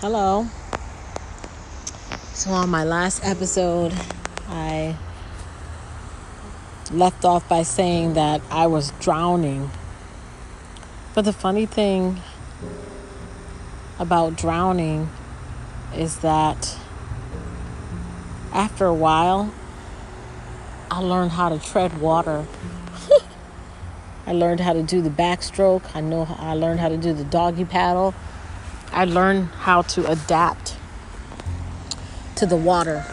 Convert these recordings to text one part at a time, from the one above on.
Hello. So, on my last episode, I left off by saying that I was drowning. But the funny thing about drowning is that after a while, I learned how to tread water. I learned how to do the backstroke. I know I learned how to do the doggy paddle. I learned how to adapt to the water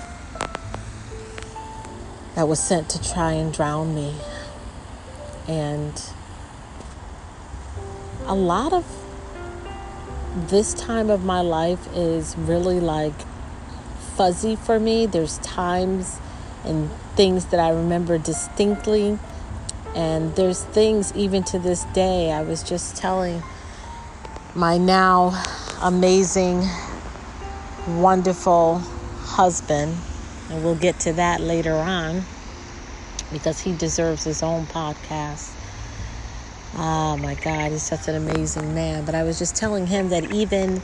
that was sent to try and drown me. And a lot of this time of my life is really like fuzzy for me. There's times and things that I remember distinctly. And there's things even to this day. I was just telling my now amazing, wonderful husband, and we'll get to that later on because he deserves his own podcast. Oh my God, he's such an amazing man. But I was just telling him that even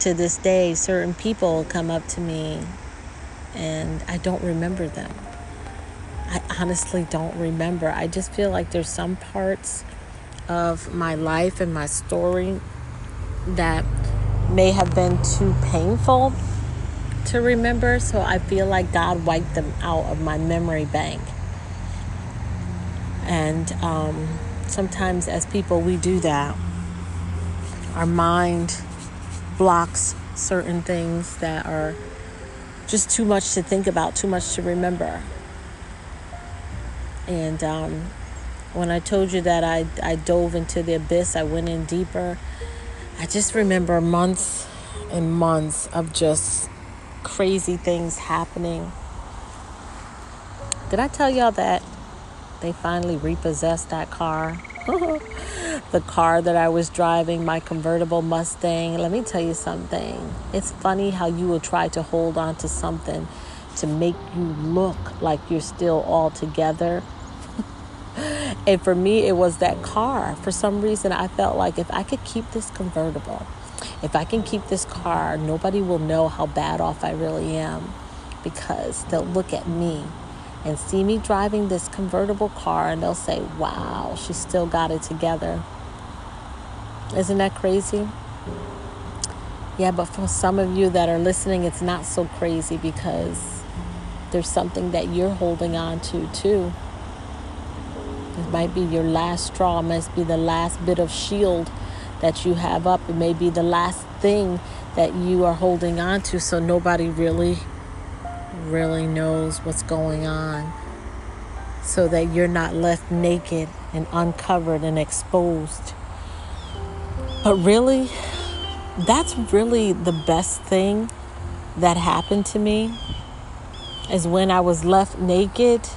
to this day, certain people come up to me and I don't remember them. I honestly don't remember. I just feel like there's some parts of my life and my story that may have been too painful to remember. So I feel like God wiped them out of my memory bank. And um, sometimes, as people, we do that. Our mind blocks certain things that are just too much to think about, too much to remember. And um, when I told you that I, I dove into the abyss, I went in deeper. I just remember months and months of just crazy things happening. Did I tell y'all that they finally repossessed that car? the car that I was driving, my convertible Mustang. Let me tell you something. It's funny how you will try to hold on to something to make you look like you're still all together. And for me, it was that car. For some reason, I felt like if I could keep this convertible, if I can keep this car, nobody will know how bad off I really am because they'll look at me and see me driving this convertible car and they'll say, wow, she still got it together. Isn't that crazy? Yeah, but for some of you that are listening, it's not so crazy because there's something that you're holding on to too. Might be your last straw, it must be the last bit of shield that you have up. It may be the last thing that you are holding on to, so nobody really, really knows what's going on. So that you're not left naked and uncovered and exposed. But really, that's really the best thing that happened to me is when I was left naked,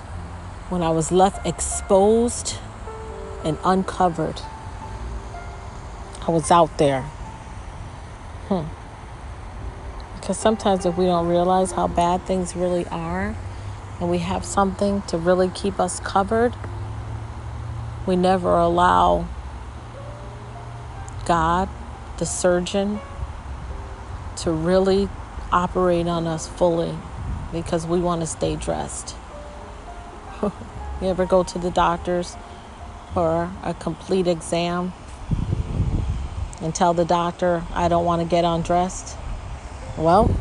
when I was left exposed and uncovered. I was out there. Hmm. Because sometimes if we don't realize how bad things really are and we have something to really keep us covered, we never allow God, the surgeon, to really operate on us fully because we want to stay dressed. You ever go to the doctors for a complete exam and tell the doctor, I don't want to get undressed? Well,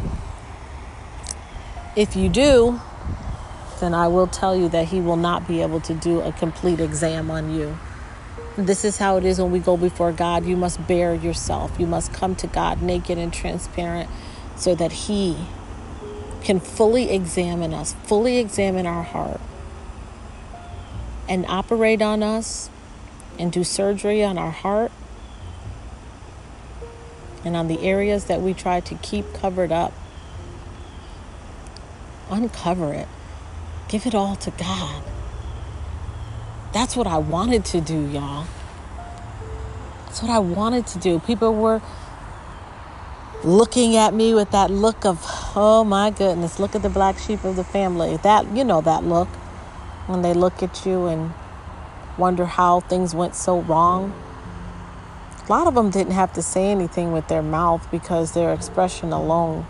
if you do, then I will tell you that he will not be able to do a complete exam on you. This is how it is when we go before God. You must bare yourself. You must come to God naked and transparent so that He can fully examine us, fully examine our heart, and operate on us and do surgery on our heart and on the areas that we try to keep covered up. Uncover it, give it all to God. That's what I wanted to do, y'all. That's what I wanted to do. People were looking at me with that look of, oh my goodness, look at the black sheep of the family. That, you know, that look when they look at you and wonder how things went so wrong. A lot of them didn't have to say anything with their mouth because their expression alone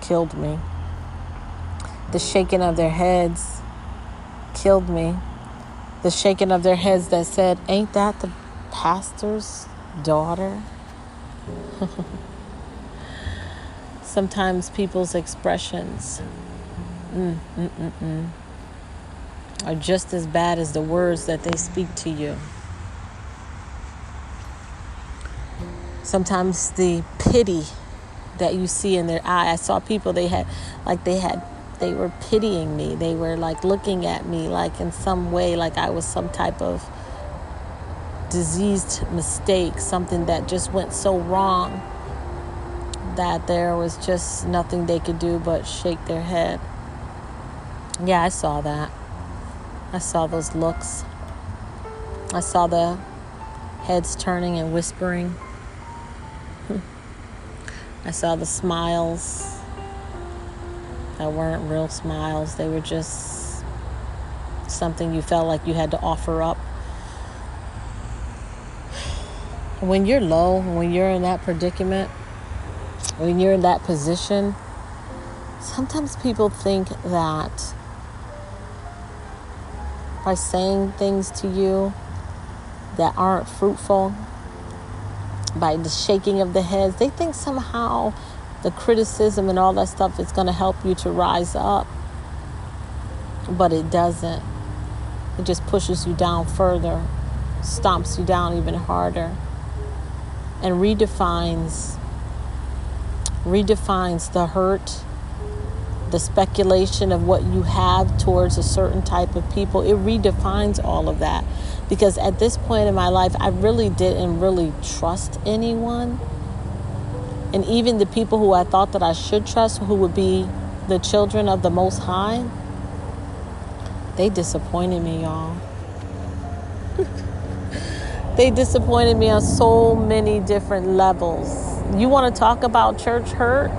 killed me. The shaking of their heads killed me. The shaking of their heads that said, Ain't that the pastor's daughter? Sometimes people's expressions mm, mm, mm, mm, are just as bad as the words that they speak to you. Sometimes the pity that you see in their eye. I saw people they had like they had they were pitying me. They were like looking at me like in some way like I was some type of diseased mistake, something that just went so wrong that there was just nothing they could do but shake their head. Yeah, I saw that. I saw those looks. I saw the heads turning and whispering. I saw the smiles that weren't real smiles, they were just something you felt like you had to offer up. When you're low, when you're in that predicament, when you're in that position, sometimes people think that by saying things to you that aren't fruitful, by the shaking of the heads, they think somehow the criticism and all that stuff is going to help you to rise up. But it doesn't. It just pushes you down further, stomps you down even harder, and redefines redefines the hurt, the speculation of what you have towards a certain type of people. It redefines all of that. Because at this point in my life, I really didn't really trust anyone. And even the people who I thought that I should trust, who would be the children of the Most High, they disappointed me, y'all. they disappointed me on so many different levels you want to talk about church hurt?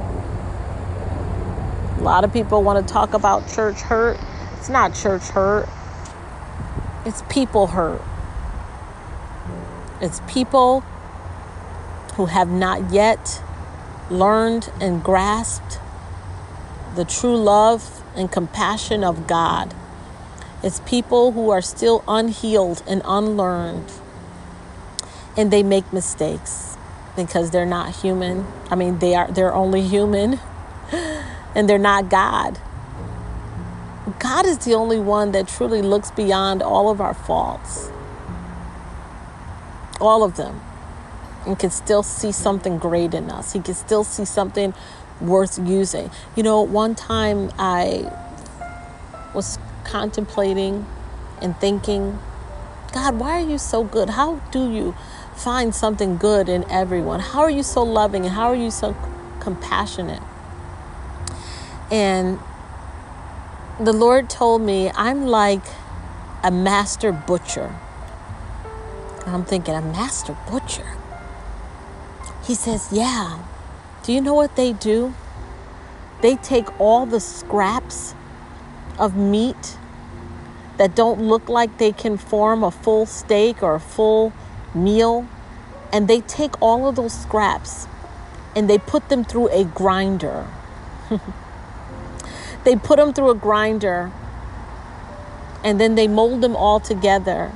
A lot of people want to talk about church hurt. It's not church hurt, it's people hurt. It's people who have not yet learned and grasped the true love and compassion of God. It's people who are still unhealed and unlearned, and they make mistakes because they're not human. I mean, they are they're only human and they're not God. God is the only one that truly looks beyond all of our faults. All of them. And can still see something great in us. He can still see something worth using. You know, one time I was contemplating and thinking, God, why are you so good? How do you find something good in everyone. How are you so loving and how are you so compassionate? And the Lord told me, I'm like a master butcher. And I'm thinking, a master butcher? He says, Yeah. Do you know what they do? They take all the scraps of meat that don't look like they can form a full steak or a full meal and they take all of those scraps and they put them through a grinder. they put them through a grinder and then they mold them all together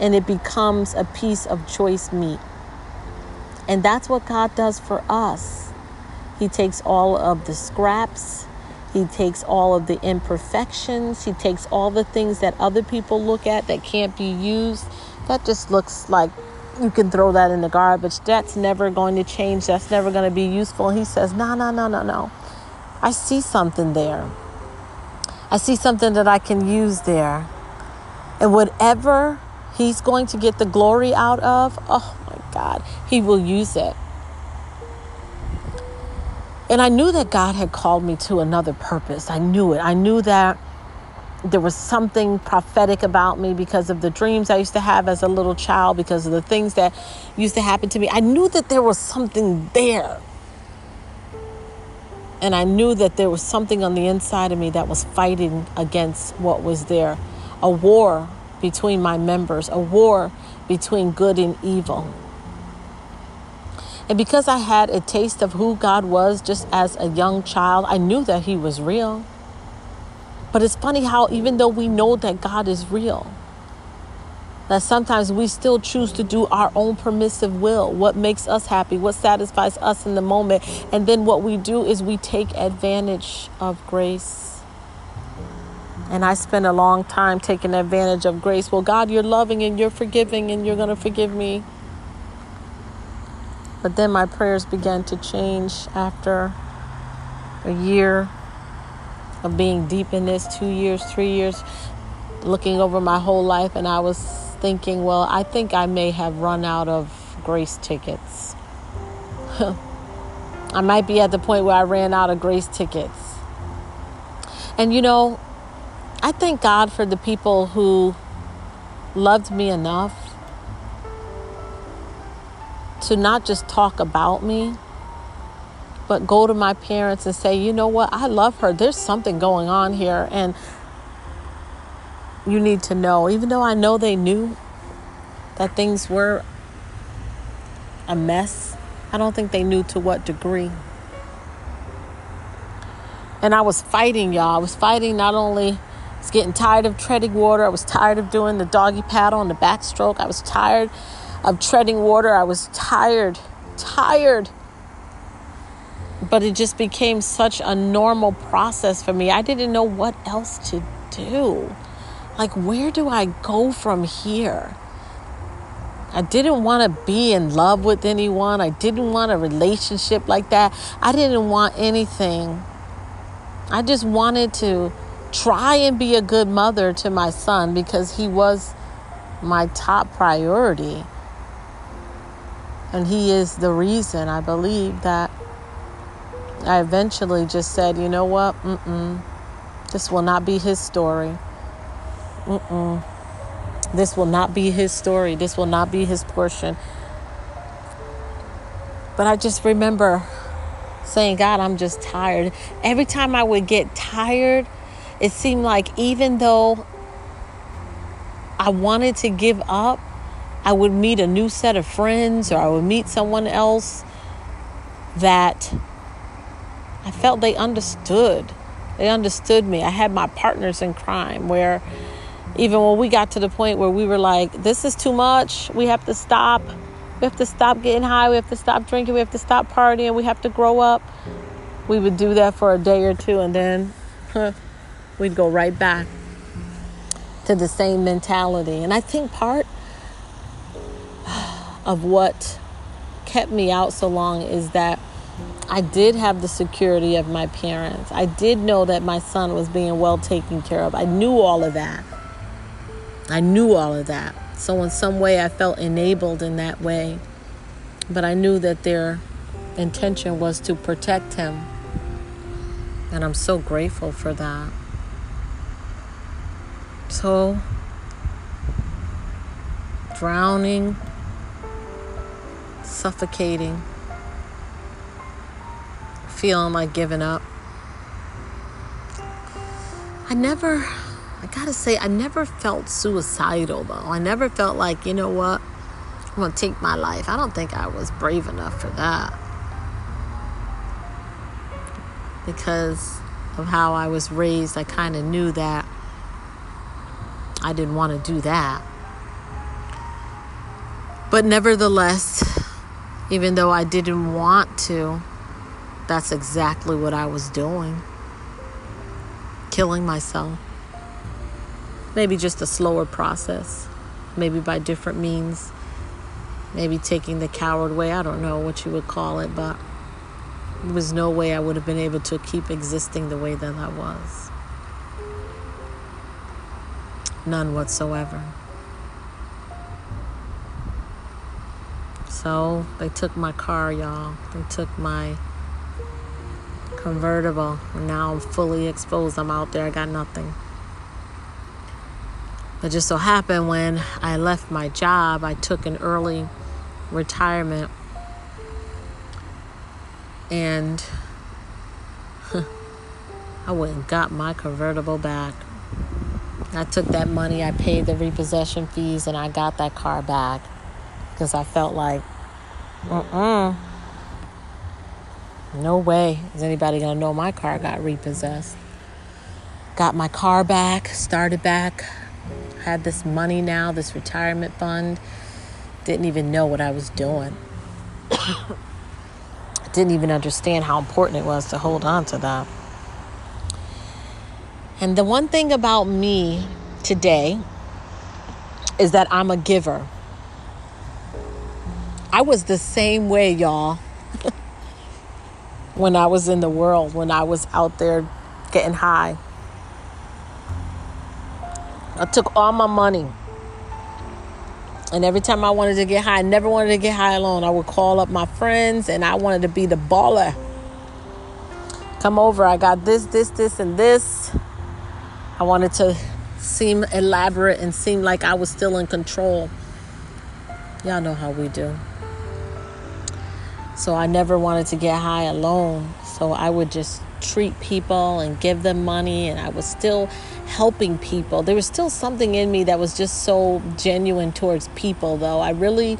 and it becomes a piece of choice meat. And that's what God does for us. He takes all of the scraps, He takes all of the imperfections, He takes all the things that other people look at that can't be used. That just looks like you can throw that in the garbage. That's never going to change. That's never going to be useful. He says, No, no, no, no, no. I see something there. I see something that I can use there. And whatever he's going to get the glory out of, oh my God, he will use it. And I knew that God had called me to another purpose. I knew it. I knew that there was something prophetic about me because of the dreams I used to have as a little child, because of the things that used to happen to me. I knew that there was something there. And I knew that there was something on the inside of me that was fighting against what was there a war between my members, a war between good and evil. And because I had a taste of who God was just as a young child, I knew that He was real. But it's funny how, even though we know that God is real, that sometimes we still choose to do our own permissive will, what makes us happy, what satisfies us in the moment. And then what we do is we take advantage of grace. And I spent a long time taking advantage of grace. Well, God, you're loving and you're forgiving and you're going to forgive me. But then my prayers began to change after a year of being deep in this, two years, three years, looking over my whole life, and I was thinking, well, I think I may have run out of grace tickets. I might be at the point where I ran out of grace tickets. And you know, I thank God for the people who loved me enough to not just talk about me, but go to my parents and say, you know what, I love her. There's something going on here, and you need to know. Even though I know they knew that things were a mess, I don't think they knew to what degree. And I was fighting, y'all. I was fighting not only I was getting tired of treading water, I was tired of doing the doggy paddle and the backstroke. I was tired of treading water. I was tired, tired. But it just became such a normal process for me. I didn't know what else to do. Like, where do I go from here? I didn't want to be in love with anyone. I didn't want a relationship like that. I didn't want anything. I just wanted to try and be a good mother to my son because he was my top priority. And he is the reason I believe that I eventually just said, you know what? Mm-mm. This will not be his story. Mm-mm. This will not be his story. This will not be his portion. But I just remember saying, God, I'm just tired. Every time I would get tired, it seemed like even though I wanted to give up, I would meet a new set of friends or I would meet someone else that I felt they understood. They understood me. I had my partners in crime where even when we got to the point where we were like, this is too much, we have to stop. We have to stop getting high. We have to stop drinking. We have to stop partying. We have to grow up. We would do that for a day or two and then huh, we'd go right back to the same mentality. And I think part of what kept me out so long is that I did have the security of my parents. I did know that my son was being well taken care of. I knew all of that. I knew all of that. So, in some way, I felt enabled in that way. But I knew that their intention was to protect him. And I'm so grateful for that. So, drowning suffocating, feeling like giving up. I never, I gotta say, I never felt suicidal though. I never felt like, you know what, I'm gonna take my life. I don't think I was brave enough for that. Because of how I was raised, I kind of knew that I didn't want to do that. But nevertheless, even though I didn't want to, that's exactly what I was doing. Killing myself. Maybe just a slower process, maybe by different means. Maybe taking the coward way. I don't know what you would call it, but there was no way I would have been able to keep existing the way that I was. None whatsoever. So they took my car, y'all. They took my convertible. Now I'm fully exposed. I'm out there. I got nothing. It just so happened when I left my job, I took an early retirement. And I went and got my convertible back. I took that money, I paid the repossession fees, and I got that car back because I felt like Mm-mm. No way is anybody gonna know my car got repossessed. Got my car back, started back, had this money now, this retirement fund. Didn't even know what I was doing. Didn't even understand how important it was to hold on to that. And the one thing about me today is that I'm a giver. I was the same way, y'all, when I was in the world, when I was out there getting high. I took all my money. And every time I wanted to get high, I never wanted to get high alone. I would call up my friends and I wanted to be the baller. Come over, I got this, this, this, and this. I wanted to seem elaborate and seem like I was still in control. Y'all know how we do. So I never wanted to get high alone. So I would just treat people and give them money, and I was still helping people. There was still something in me that was just so genuine towards people, though. I really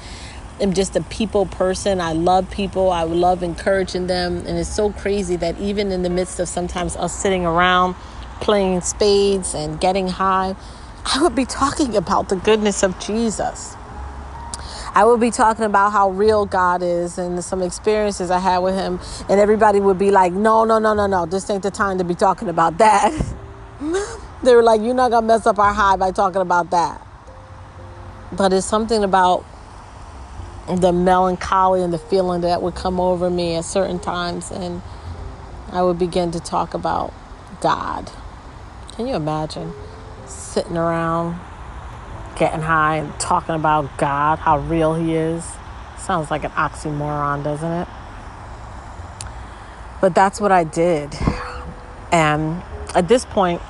am just a people person. I love people, I love encouraging them, and it's so crazy that even in the midst of sometimes us sitting around playing spades and getting high, I would be talking about the goodness of Jesus. I would be talking about how real God is and some experiences I had with Him, and everybody would be like, No, no, no, no, no, this ain't the time to be talking about that. they were like, You're not gonna mess up our high by talking about that. But it's something about the melancholy and the feeling that would come over me at certain times, and I would begin to talk about God. Can you imagine sitting around getting high and talking about God, how real He is. Sounds like an oxymoron, doesn't it? But that's what I did. And at this point,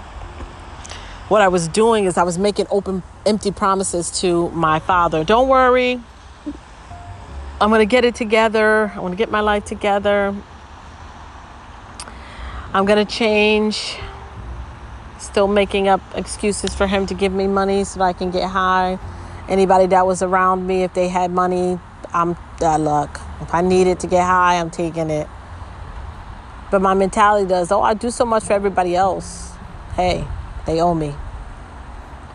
what I was doing is I was making open, empty promises to my father. Don't worry. I'm going to get it together. I'm going to get my life together. I'm going to change still making up excuses for him to give me money so that I can get high. Anybody that was around me, if they had money, I'm that luck. If I needed to get high, I'm taking it. But my mentality does, oh, I do so much for everybody else. Hey, they owe me.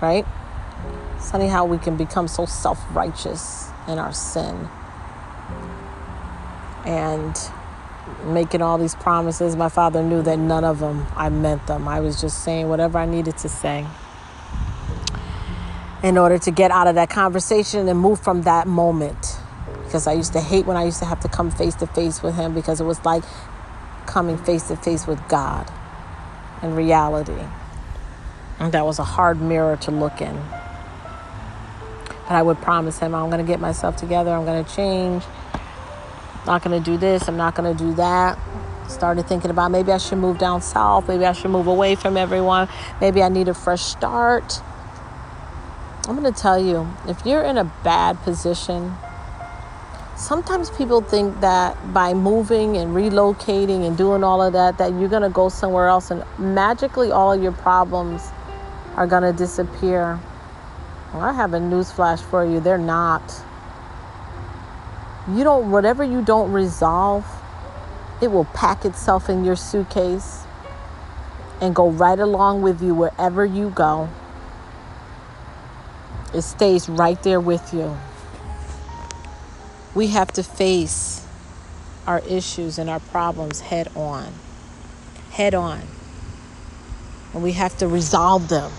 Right? It's funny how we can become so self righteous in our sin. And making all these promises. My father knew that none of them I meant them. I was just saying whatever I needed to say in order to get out of that conversation and move from that moment. Because I used to hate when I used to have to come face to face with him because it was like coming face to face with God in reality. And that was a hard mirror to look in. But I would promise him, I'm going to get myself together, I'm going to change not going to do this, I'm not going to do that. Started thinking about maybe I should move down south, maybe I should move away from everyone, maybe I need a fresh start. I'm going to tell you if you're in a bad position, sometimes people think that by moving and relocating and doing all of that that you're going to go somewhere else and magically all your problems are going to disappear well, i have a news flash for you they're not you don't, whatever you don't resolve, it will pack itself in your suitcase and go right along with you wherever you go. It stays right there with you. We have to face our issues and our problems head on. Head on. And we have to resolve them.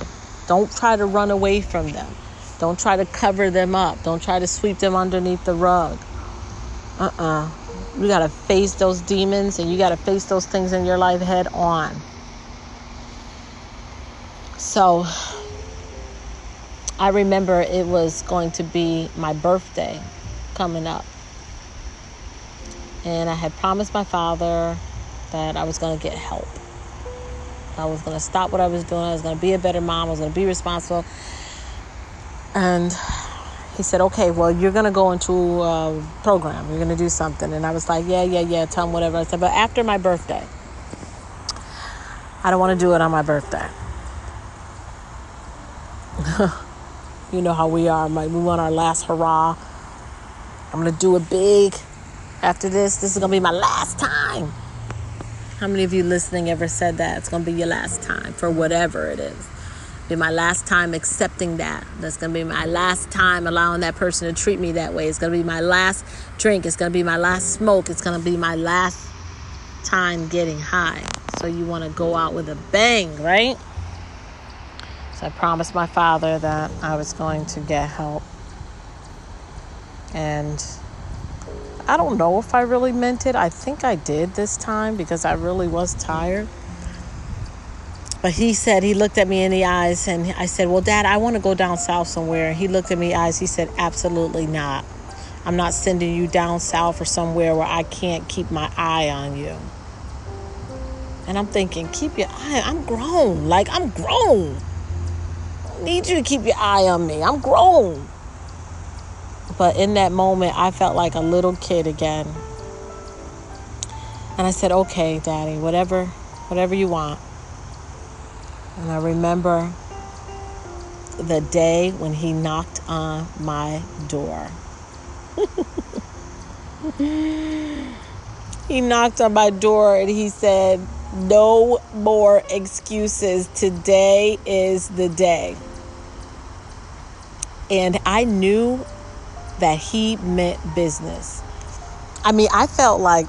Don't try to run away from them. Don't try to cover them up. Don't try to sweep them underneath the rug uh-uh. You got to face those demons and you got to face those things in your life head on. So i remember it was going to be my birthday coming up. And i had promised my father that i was going to get help. I was going to stop what i was doing. I was going to be a better mom. I was going to be responsible. And he said, okay, well, you're going to go into a program. You're going to do something. And I was like, yeah, yeah, yeah, tell him whatever. I said, but after my birthday, I don't want to do it on my birthday. you know how we are. We want our last hurrah. I'm going to do it big. After this, this is going to be my last time. How many of you listening ever said that? It's going to be your last time for whatever it is. Be my last time accepting that. That's going to be my last time allowing that person to treat me that way. It's going to be my last drink. It's going to be my last smoke. It's going to be my last time getting high. So you want to go out with a bang, right? So I promised my father that I was going to get help. And I don't know if I really meant it. I think I did this time because I really was tired. But he said, he looked at me in the eyes and I said, Well, Dad, I want to go down south somewhere. He looked at me eyes. He said, Absolutely not. I'm not sending you down south or somewhere where I can't keep my eye on you. And I'm thinking, keep your eye. I'm grown. Like, I'm grown. I need you to keep your eye on me. I'm grown. But in that moment, I felt like a little kid again. And I said, "Okay, Daddy, whatever, whatever you want." And I remember the day when he knocked on my door. he knocked on my door and he said, "No more excuses. Today is the day." And I knew that he meant business. I mean, I felt like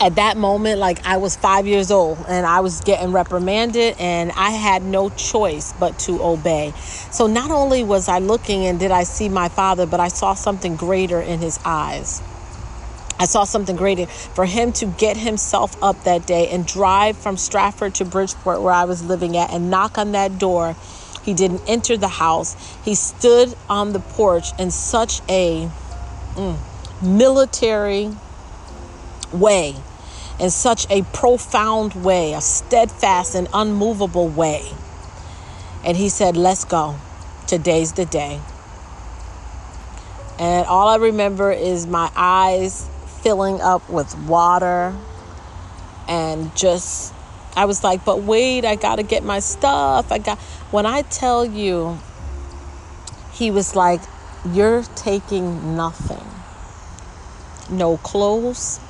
at that moment, like I was five years old and I was getting reprimanded, and I had no choice but to obey. So, not only was I looking and did I see my father, but I saw something greater in his eyes. I saw something greater for him to get himself up that day and drive from Stratford to Bridgeport, where I was living at, and knock on that door he didn't enter the house. He stood on the porch in such a mm, military way, in such a profound way, a steadfast and unmovable way. And he said, Let's go. Today's the day. And all I remember is my eyes filling up with water and just I was like, but wait, I got to get my stuff. I got, when I tell you, he was like, you're taking nothing. No clothes.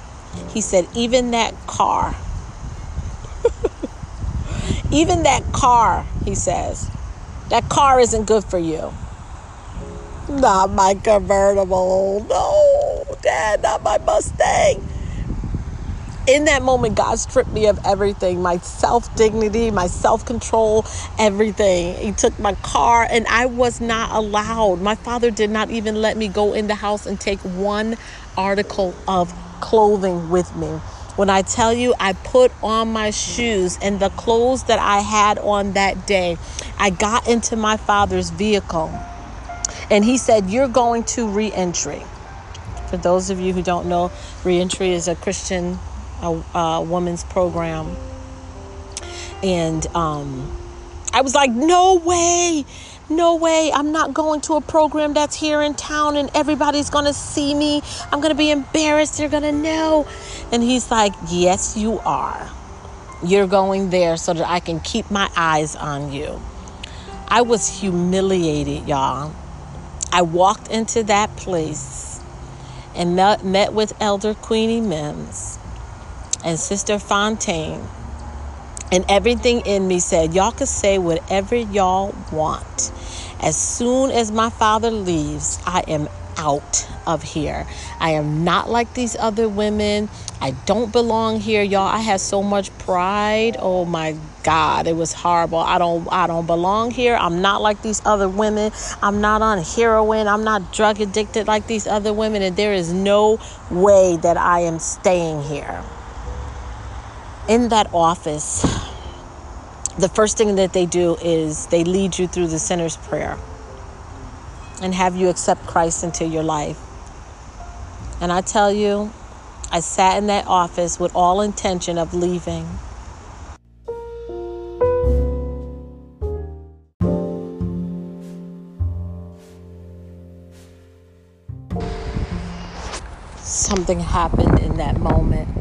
He said, even that car, even that car, he says, that car isn't good for you. Not my convertible. No, Dad, not my Mustang in that moment, God stripped me of everything my self dignity, my self control, everything. He took my car, and I was not allowed. My father did not even let me go in the house and take one article of clothing with me. When I tell you, I put on my shoes and the clothes that I had on that day, I got into my father's vehicle. And he said, You're going to reentry. For those of you who don't know, reentry is a Christian a, a woman's program. And um, I was like, no way, no way. I'm not going to a program that's here in town and everybody's going to see me. I'm going to be embarrassed. They're going to know. And he's like, yes, you are. You're going there so that I can keep my eyes on you. I was humiliated, y'all. I walked into that place and met, met with Elder Queenie Mims and Sister Fontaine. And everything in me said, Y'all can say whatever y'all want. As soon as my father leaves, I am out of here. I am not like these other women. I don't belong here, y'all. I had so much pride. Oh my God, it was horrible. I don't I don't belong here. I'm not like these other women. I'm not on heroin. I'm not drug addicted like these other women and there is no way that I am staying here in that office, the first thing that they do is they lead you through the sinner's prayer and have you accept Christ into your life. And I tell you, I sat in that office with all intention of leaving. Something happened in that moment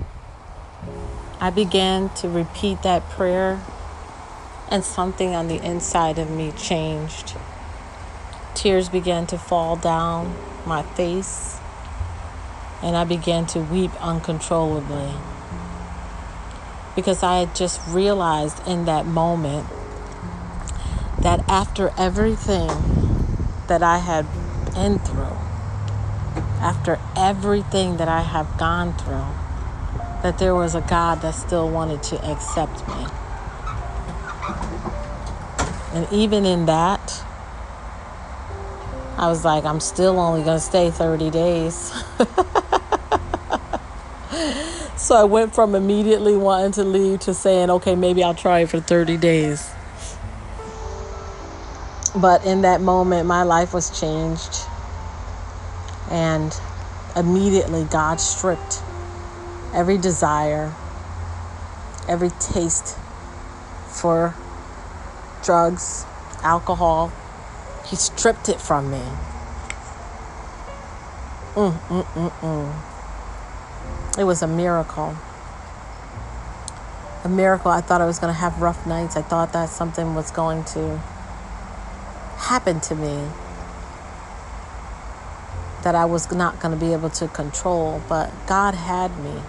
I began to repeat that prayer, and something on the inside of me changed. Tears began to fall down my face. and I began to weep uncontrollably because I had just realized in that moment that after everything that I had been through, after everything that I have gone through, that there was a God that still wanted to accept me. And even in that, I was like, I'm still only going to stay 30 days. so I went from immediately wanting to leave to saying, okay, maybe I'll try it for 30 days. But in that moment, my life was changed. And immediately, God stripped every desire, every taste for drugs, alcohol. He stripped it from me. Mm, mm, mm, mm. It was a miracle. A miracle. I thought I was going to have rough nights. I thought that something was going to happen to me that I was not going to be able to control, but God had me.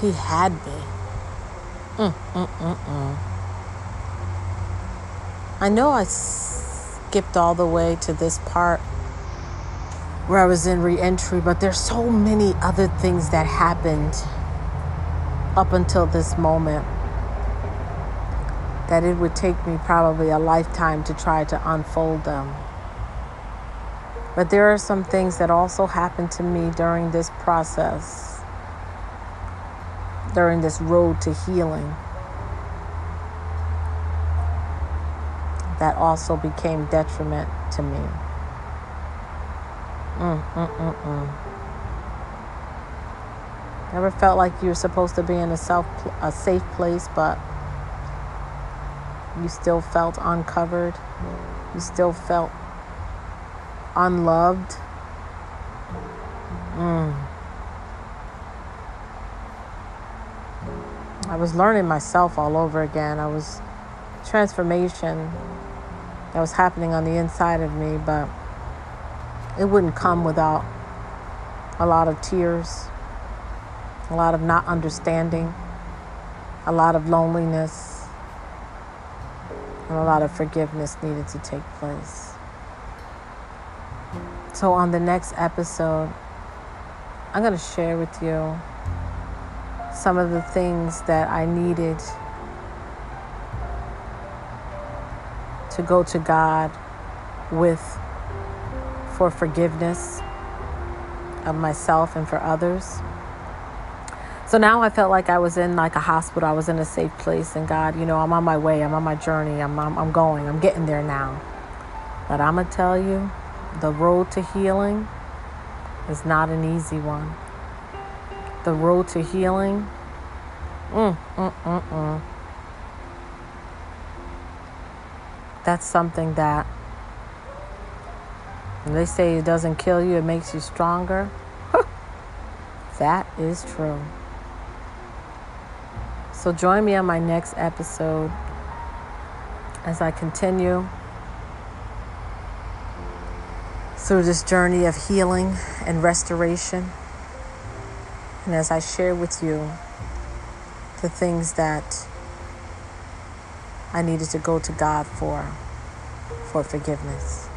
He had me. Mm, mm, mm, mm. I know I skipped all the way to this part where I was in reentry, but there's so many other things that happened up until this moment that it would take me probably a lifetime to try to unfold them. But there are some things that also happened to me during this process during this road to healing that also became detriment to me. Mm, mm, mm, mm. Ever felt like you were supposed to be in a self a safe place, but you still felt uncovered? You still felt unloved? Mm. I was learning myself all over again. I was transformation that was happening on the inside of me, but it wouldn't come without a lot of tears, a lot of not understanding, a lot of loneliness, and a lot of forgiveness needed to take place. So, on the next episode, I'm going to share with you some of the things that I needed to go to God with for forgiveness of myself and for others. So now I felt like I was in like a hospital. I was in a safe place, and God, you know, I'm on my way. I'm on my journey. I'm I'm, I'm going. I'm getting there now. But I'm gonna tell you, the road to healing is not an easy one the road to healing. Mm, mm, mm, mm. That's something that they say it doesn't kill you, it makes you stronger. that is true. So join me on my next episode as I continue through this journey of healing and restoration. And as I share with you the things that I needed to go to God for, for forgiveness.